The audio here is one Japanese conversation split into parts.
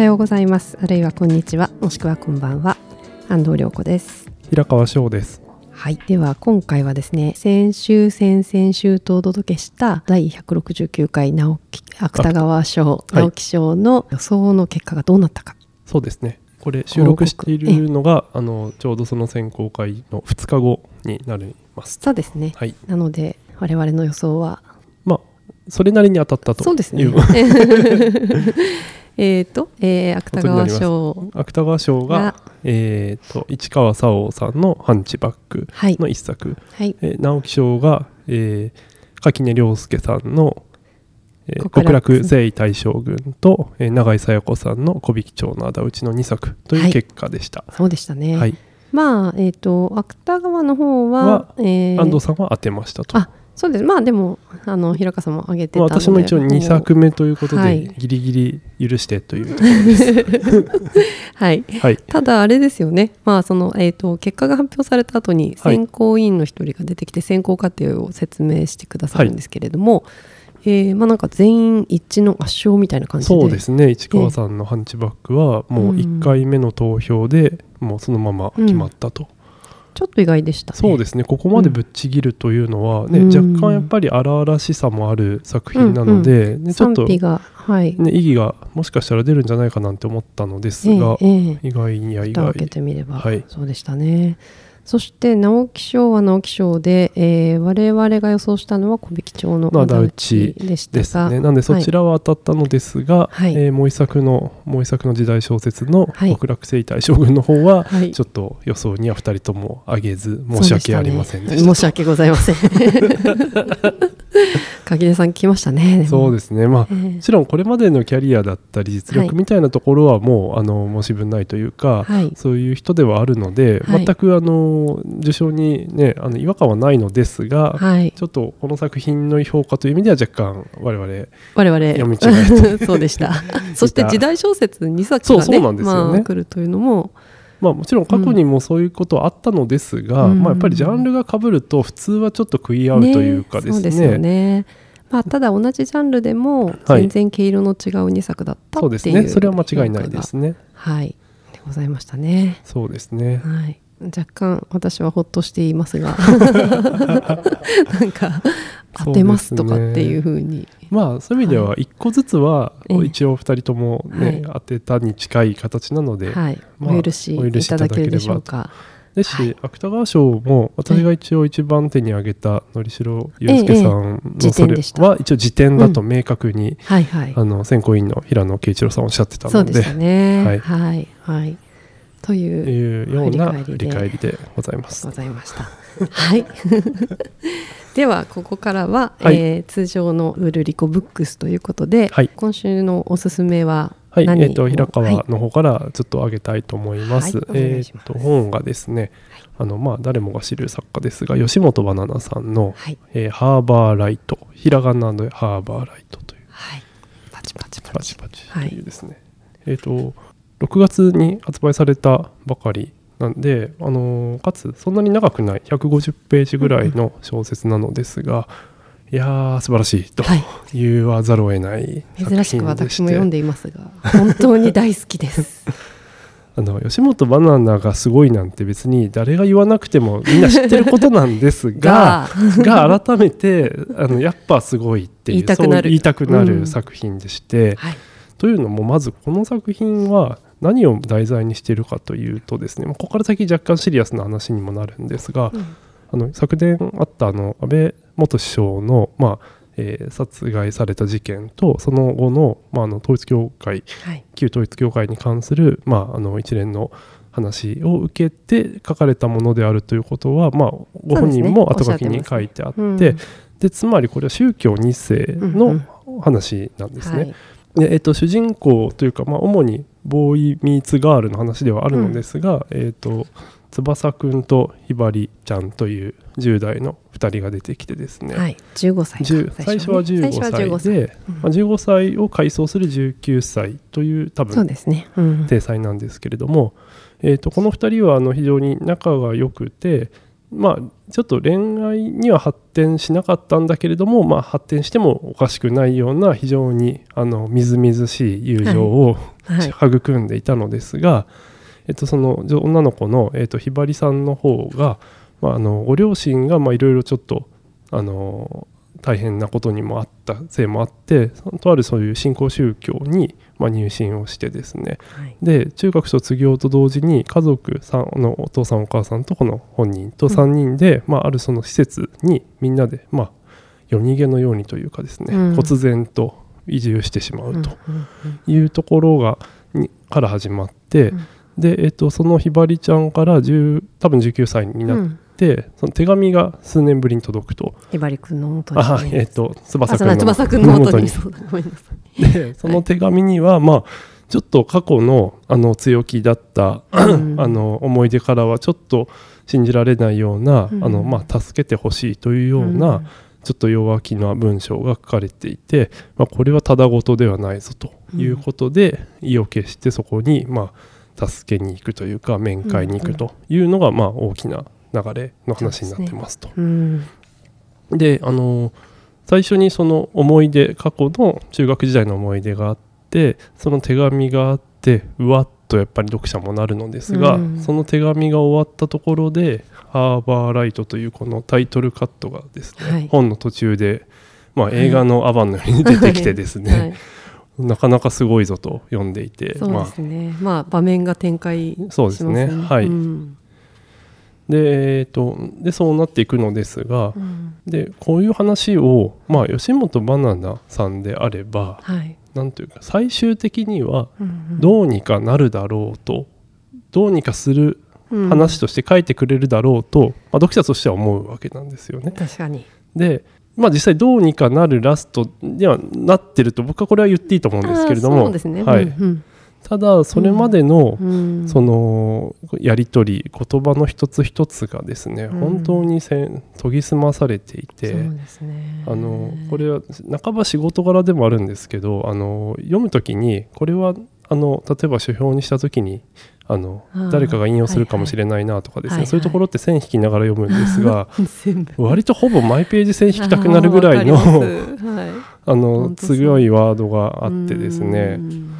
はようございます。あるいはこんにちは。もしくはこんばんは。安藤涼子です。平川翔です。はい。では今回はですね先週先々週とお届けした第169回直木芥川賞はい。直木賞の予想の結果がどうなったか、そうですね。これ収録しているのがあのちょうどその選考会の2日後になります。そうですね。はい。なので我々の予想はまあそれなりに当たったと。そうですね。えっと、えー、芥川賞。芥川賞がが、えー、と市川沙央さんの「ハンチバックはい」の一作、はい。えー直木賞が、えー、垣根涼介さんの「えー極楽征夷大将軍」と、えー永井紗耶子さんの「小引町の仇討ち」の2作とはい。いう結果でした。そうでしたね、はい、まあえっ、と芥川の方はは、えー安藤さんは当てましたと。あそうです。まあでもあの平川さんも挙げてた私も一応2作目ということで、はい。ギリギリ許してというところです。はい。はい、ただあれですよね。まあその、えー、と結果が発表された後にはい。選考委員の一人が出てきて選考過程を説明してくださるんですけれども、えーまあなんか全員一致の圧勝みたいな感じで。そうですね。市川さんのハンチバックはもう1回目の投票でもうそのまま決まったと、ちょっと意外でしたね。そうですね。ここまでぶっちぎるというのは、ねうん。若干やっぱり荒々しさもある作品なので、ね、ちょっと、はい、意義がもしかしたら出るんじゃないかなんて思ったのですええが、ええ。意外や意外。蓋を開けてみれば、はい。そうでしたねそして直木賞は直木賞で、えー我々が予想したのは小引町のの仇討仇討ちちでしたが、ですね。なんでそちらは当たったのですが、はい。えーもう一作のもう一作の時代小説の「はい。極楽征夷大将軍」の方は、はい。ちょっと予想には2人とも上げず申し訳ありませんでした。したね申し訳ございません。鍵出さん来ましたねそうですね。まあええ。もちろんこれまでのキャリアだったり実力みたいなところはもう、あの申し分ないというか、はい。そういう人ではあるので、はい。全くあの受賞に、ね、あの違和感はないのですが、はい。ちょっとこの作品の評価という意味では若干我々我々読み違え そうでした。そして時代小説2作がねね。まあ、来るというのも。まあもちろん過去にもそういうことはあったのですが、うん。まあ、やっぱりジャンルが被ると普通はちょっと食い合うというかですね。そうですよね。まあ、ただ同じジャンルでもはい。全然毛色の違う2作だったそうですね。それは間違いないですね。はい。でございましたね。そうですね。はい若干私はほっとしていますが なんか当てますとかっていうふうに。まあそういう意味では一個ずつはええ。一応二人ともね、当てたに近い形なので、はい、まあお許しいただけるでしょうか。ですし、はい。芥川賞も私が一応一番手に挙げたのりしろ祐介さん辞のそれは一応辞典だと明確に、はいはい。あの選考委員の平野慶一郎さんおっしゃってたので。そうでしたね。はい。はいはいというような振振り返りでございます。ご。ざいました。はい。ではここからは、はい。えー通常のウルリコブックスということで、はい。今週のおすすめははい、えっ、と平はい。川の方からちょっと挙げたいと思います。はい。えっ、いします。と本がですね、あのまあ誰もが知る作家ですが吉本ばななさんの、はい。えーハーバーライトひらがなでハーバーライトという。はい。パチパチパチ。パチパチとはいいうですね、えっ、と6月に発売されたばかりなんで、あのーかつそんなに長くない。150ページぐらいの小説なのですが、いやー素晴らしい。とはい。言わざるを得ない作珍しく私も読んでいますが本当に大好きです。あの吉本バナナがすごいなんて別に誰が言わなくてもみんな知ってることなんですが が。が改めてあのやっぱすごいっていう言いたくなる。作品でして、はい。というのもまずこの作品は何を題材にしているかというとですねまあここから先若干シリアスな話にもなるんですが、うん。あの昨年あったあの安倍元首相の、まあえー殺害された事件とその後の,、まあ、あの統一教会はい。旧統一教会に関する、まあ、あの一連の話を受けて書かれたものであるということは、まあ、ご本人も後書きに書いてあってうん。でつまりこれは宗教2世うんうのん。話なんですね。はい。でえっと、主人公というか、まあ、主にボーイ・ミーツ・ガールの話ではあるのですが、えっと翼くんとひばりちゃんという10代の2人が出てきてですね、はい15歳か。10最初は15最初は15歳。で、うん。まあ、15歳を回想する19歳という多分そうですね。うん。体裁なんですけれども、えー、とこの2人はあの非常に仲が良くてまあちょっと恋愛には発展しなかったんだけれども、まあ、発展してもおかしくないような非常にあのみずみずしい友情を、はい。育んでいたのですが、えっと、その女の子の、えっと、ひばりさんの方が、まあ、あのご両親がまあいろいろちょっとあの大変なことにもあったせいもあってとあるそういう新興宗教に、まあ、入信をしてですね。はい。で中学卒業と同時に家族さんのお父さんお母さんとこの本人と3人で、まあ、あるその施設にみんなで、まあ、夜逃げのようにというかですね、うん。忽然と移住してしまうとうんうんいうところがにから始まって、うん。で、えっと、そのひばりちゃんから10多分19歳になっうんて、その手紙が数年ぶりに届くと。ひばりくんの元に。あはいえっと翼くんの翼くんの元に。そうだごめんなさい。でその手紙には、まあちょっと過去のあの強気だった、うん。あの思い出からはちょっと信じられないような、うん。あのまあ、助けてほしいというような、ちょっと弱気な文章が書かれていて、まあ、これはただごとではないぞということで、意を決してそこに、まあ、助けに行くというか面会に行くというのが、まあ、大きな流れの話になってますと。うん。であの最初にその思い出過去の中学時代の思い出があってその手紙があってうわっとやっぱり読者もなるのですが、うん。その手紙が終わったところで「ハーバーライト」というこのタイトルカットがですね、はい。本の途中で、まあ、映画のアバンのように出てきてですね、はい。なかなかすごいぞと読んでいて、そうまあですね。まあ場面が展開そうですね。はい。うんで,、えーとでそうなっていくのですが、うん。でこういう話を、まあ、吉本ばななさんであればはい。なんというか最終的にはうんどうにかなるだろうと、どうにかするうん。話として書いてくれるだろうと、まあ、読者としては思うわけなんですよね。確かに。で、まあ、実際どうにかなるラストにはなってると僕はこれは言っていいと思うんですけれども。そうですね。はい。うんただそれまでの、うん。そのやり取り言葉の一つ一つがですね、うん。本当にせん研ぎ澄まされていて。あのこれは半ば仕事柄でもあるんですけどあの読む時にこれはあの例えば書評にした時にあの誰かが引用するかもしれないなとかですね、そういうところって線引きながら読むんですが 割とほぼマイページ線引きたくなるぐらいのあの強いワードがあってですねうん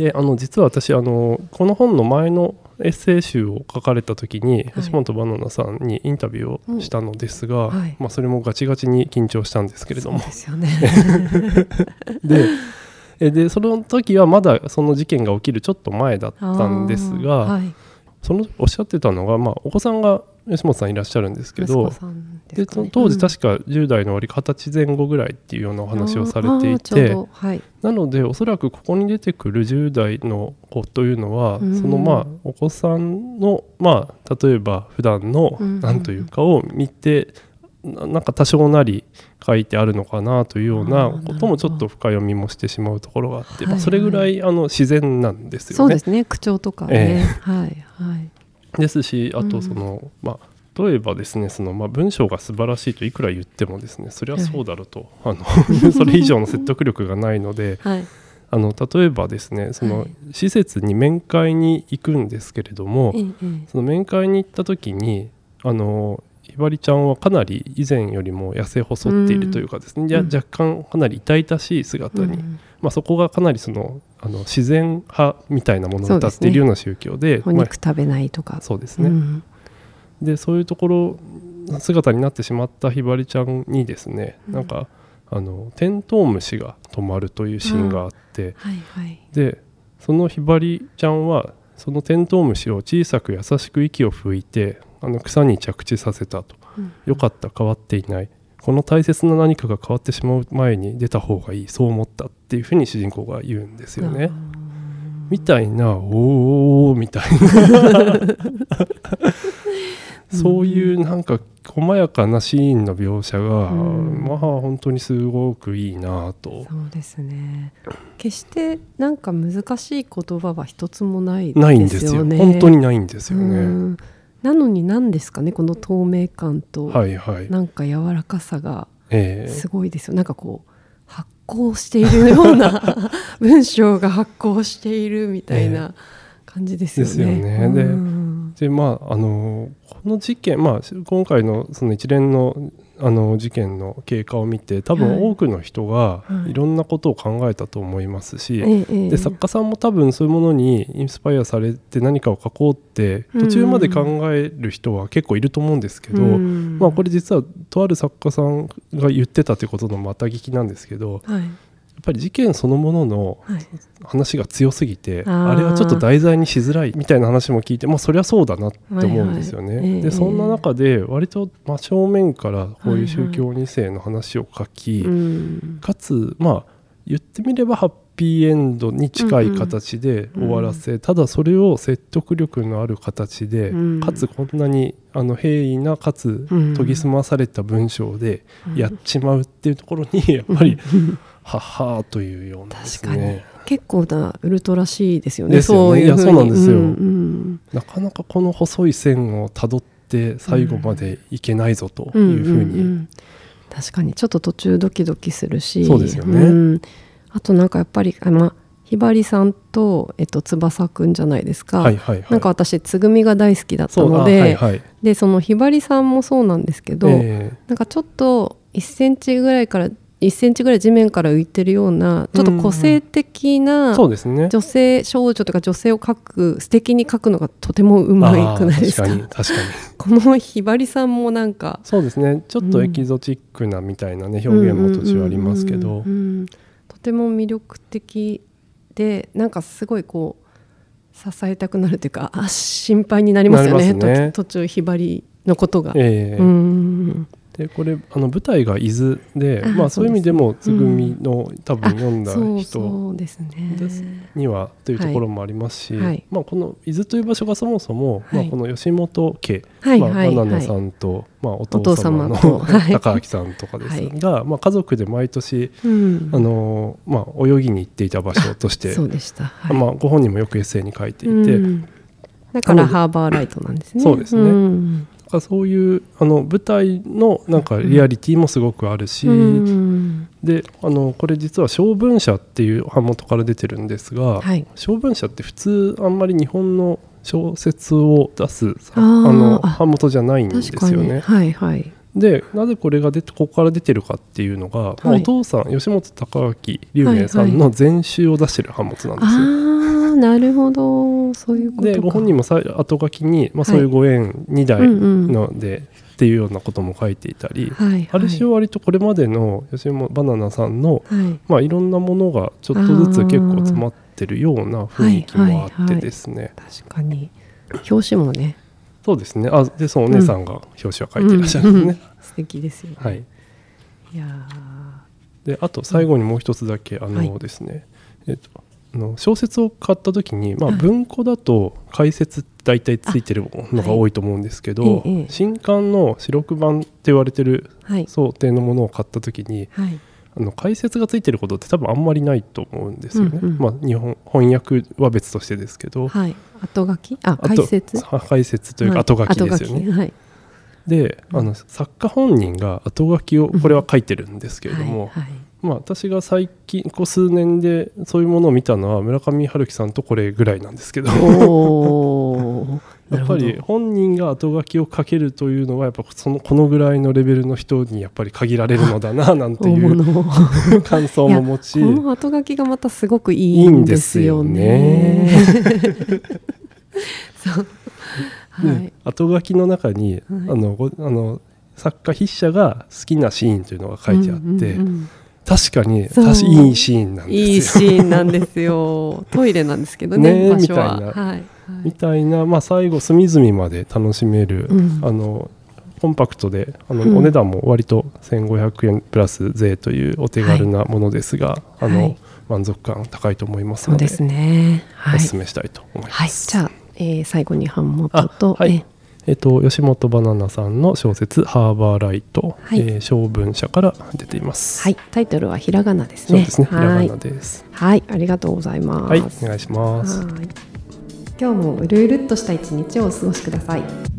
であの実は私あのこの本の前のエッセイ集を書かれた時に、はい。吉本ばななさんにインタビューをしたのですが、うんはい。まあ、それもガチガチに緊張したんですけれども。ですよね。でえでその時はまだその事件が起きるちょっと前だったんですが、はい。そのおっしゃってたのが、まあ、お子さんが吉本さんいらっしゃるんですけどでね。当時うん。確か10代の終わり20歳前後ぐらいっていうようなお話をされていてどはい。なのでおそらくここに出てくる10代の子というのは、うん。そのまあお子さんのまあ例えば普段のうん。なんというかを見て、ななんか多少なり書いてあるのかなというようなこともちょっと深読みもしてしまうところがあって、まあ、はいはい。それぐらいあの自然なんですよね。そうで。すね。口調とかね。はいはいですしあうん。とその、まあ例えばですねその、まあ、文章が素晴らしいといくら言ってもですねそれはそうだろうと、あの それ以上の説得力がないので はい。あの例えばですねそのはい。施設に面会に行くんですけれども、その面会に行った時にあのひばりちゃんはかなり以前よりも痩せ細っているというかですね、うん。若干かなり痛々しい姿に、うん。まあ、そこがかなりそのあの自然派みたいなものを歌っているような宗教でおまあ肉食べないとか。そうですね、うん。でそういうところ姿になってしまったひばりちゃんにですね、うん。なんかあのテントウムシが止まるというシーンがあって、はいはい。でそのひばりちゃんはそのテントウムシを小さく優しく息を吹いてあの草に着地させたと。うん。よかった変わっていないこの大切な何かが変わってしまう前に出た方がいいそう思ったっていうふうに主人公が言うんですよね。みたいな「おー」みたいな。そういうなんか細やかなシーンの描写が、うん。まあ本当にすごくいいなと。そうですね。決してなんか難しい言葉は一つもないですよね。ないんですよ。本当にないんですよね。うんなのに何ですかねこの透明感とはいはい。なんか柔らかさがええ。すごいですよ。なんかこう発酵しているような 文章が発酵しているみたいな感じですよね。ですよね。でうん。でまああのこの事件、まあ、今回のその一連のあの事件の経過を見て多分多くの人がい。ろんなことを考えたと思いますし、ええで作家さんも多分そういうものにインスパイアされて何かを書こうって途中まで考える人は結構いると思うんですけど、うん。まあ、これ実はとある作家さんが言ってたということのまた聞きなんですけどはいぱり事件そのもののはい。話が強すぎてあー。あれはちょっと題材にしづらいみたいな話も聞いてまあそりゃそうだなって思うんですよね。はいはいええでそんな中で割と真正面からこういう宗教2世の話を書き、うん。かつまあ言ってみればハッピーエンドに近い形で終わらせ、ただそれを説得力のある形で、うん。かつこんなにあの平易なかつうん研ぎ澄まされた文章でやっちまうっていうところにやっぱり、はっはーというようなです確かに。ね結構なウルトラしいですよね。ね。そういうそうなんですよ。んうんなかなかこの細い線をたどって最後までいけないぞとうんいうふうに、んん確かにちょっと途中ドキドキするし。そうですよね。ん。あとなんかやっぱりあまあひばりさんと、えっと、翼くんじゃないですか、はいはいはい。なんか私つぐみが大好きだったので、はいはい。でそのひばりさんもそうなんですけど、えなんかちょっと1センチぐらいから1センチぐらい地面から浮いてるようなちょっと個性的ーなそうですね。女性少女とか女性を描く素敵に描くのがとてもうまいくないですか？確かに確かに。このひばりさんもなんかそうですねちょっとエキゾチックなみたいなね、表現も途中ありますけど、うんうんうん。うんとても魅力的でなんかすごいこう支えたくなるというかあ心配になりますよねね。と途中ひばりのことが。ええ。うんでこれあの舞台が伊豆であまあ、そういう意味でもつぐみの、多分読んだ人ですにはというところもありますし、はい。はい。まあ、この伊豆という場所がそもそも、はい。まあ、この吉本家、はいまあはいバナナさはい。んと、まあ、おお父父様の 高明さんとかですが、まあ、家族で毎年、うん。あのまあ、泳ぎに行っていた場所として、そうでした。はい。まあ、ご本人もよくエッセイに書いていて、うん。だからハーバーライトなんですね。そうですね。んだからそういうあの舞台のなんかリアリティもすごくあるし、うんであのこれ実は小文社っていう版元から出てるんですが、はい。小文社って普通あんまり日本の小説を出すあのあ版元じゃないんです。よね。はいはい。でなぜこれが出てここから出てるかっていうのが、まあはいお父さん吉本隆明龍明さんの全集を出してる版元なんですよ。ああなるほど。そういうことか。でご本人もさ後書きに、まあ、はい。そういうご縁2代うんうん。ので、っていうようなことも書いていたり、はいはい。ある種割とこれまでの吉本バナナさんのはい。まあ、いろんなものがちょっとずつ結構詰まってるような雰囲気もあってですね、確かに。表紙もね。そうですね。あでそのお姉さんが表紙は書いていらっしゃるんですね、素敵ですよね。はい。いやであと最後にもう一つだけ、あのはい。ですね、えっとあの小説を買った時に、まあ、はい文庫だと解説大体ついてるのが多いと思うんですけど、はい。ええ新刊の四六版って言われてる想定のものを買った時にはい。あの解説がついてることって多分あんまりないと思うんですよね。うんうん。まあ、日本翻訳は別としてですけど、はい。後書き？あ解説？は解説というかはい。後書きですよね。はい。であの作家本人が後書きをこれは書いてるんですけれども、はい。はいまあ、私が最近ここ数年でそういうものを見たのは村上春樹さんとこれぐらいなんですけど やっぱり本人が後書きを書けるというのはやっぱそのこのぐらいのレベルの人にやっぱり限られるのだななんて大いう物 感想も持ちこの後書きがまたすごくいいんですよね。そ う。はでい。後書きの中に、あのごあの作家筆者が好きなシーンというのが書いてあって、うんうんうん確かに確かいいシーンなんですよ。いいシーンなんですよ。トイレなんですけどね、ねえ場所は。みたいなはい。みたいな、まあ、最後隅々まで楽しめる、うんあのコンパクトであの、うんお値段も割と1500円プラス税というお手軽なものですが、あのはい満足感高いと思いますのでそうですね。はい。お勧めしたいと思いはい。ます。じゃあ、えー最後に版元と、あはいええっと、吉本バナナさんの小説「ハーバーライト」はいえー小文社から出ています。はい。タイトルはひらがなですね。そうですね。ひらがはいな。です。はい。ありがとうございます。はい、お願いします。はい今日もうるうるっとした一日をお過ごしください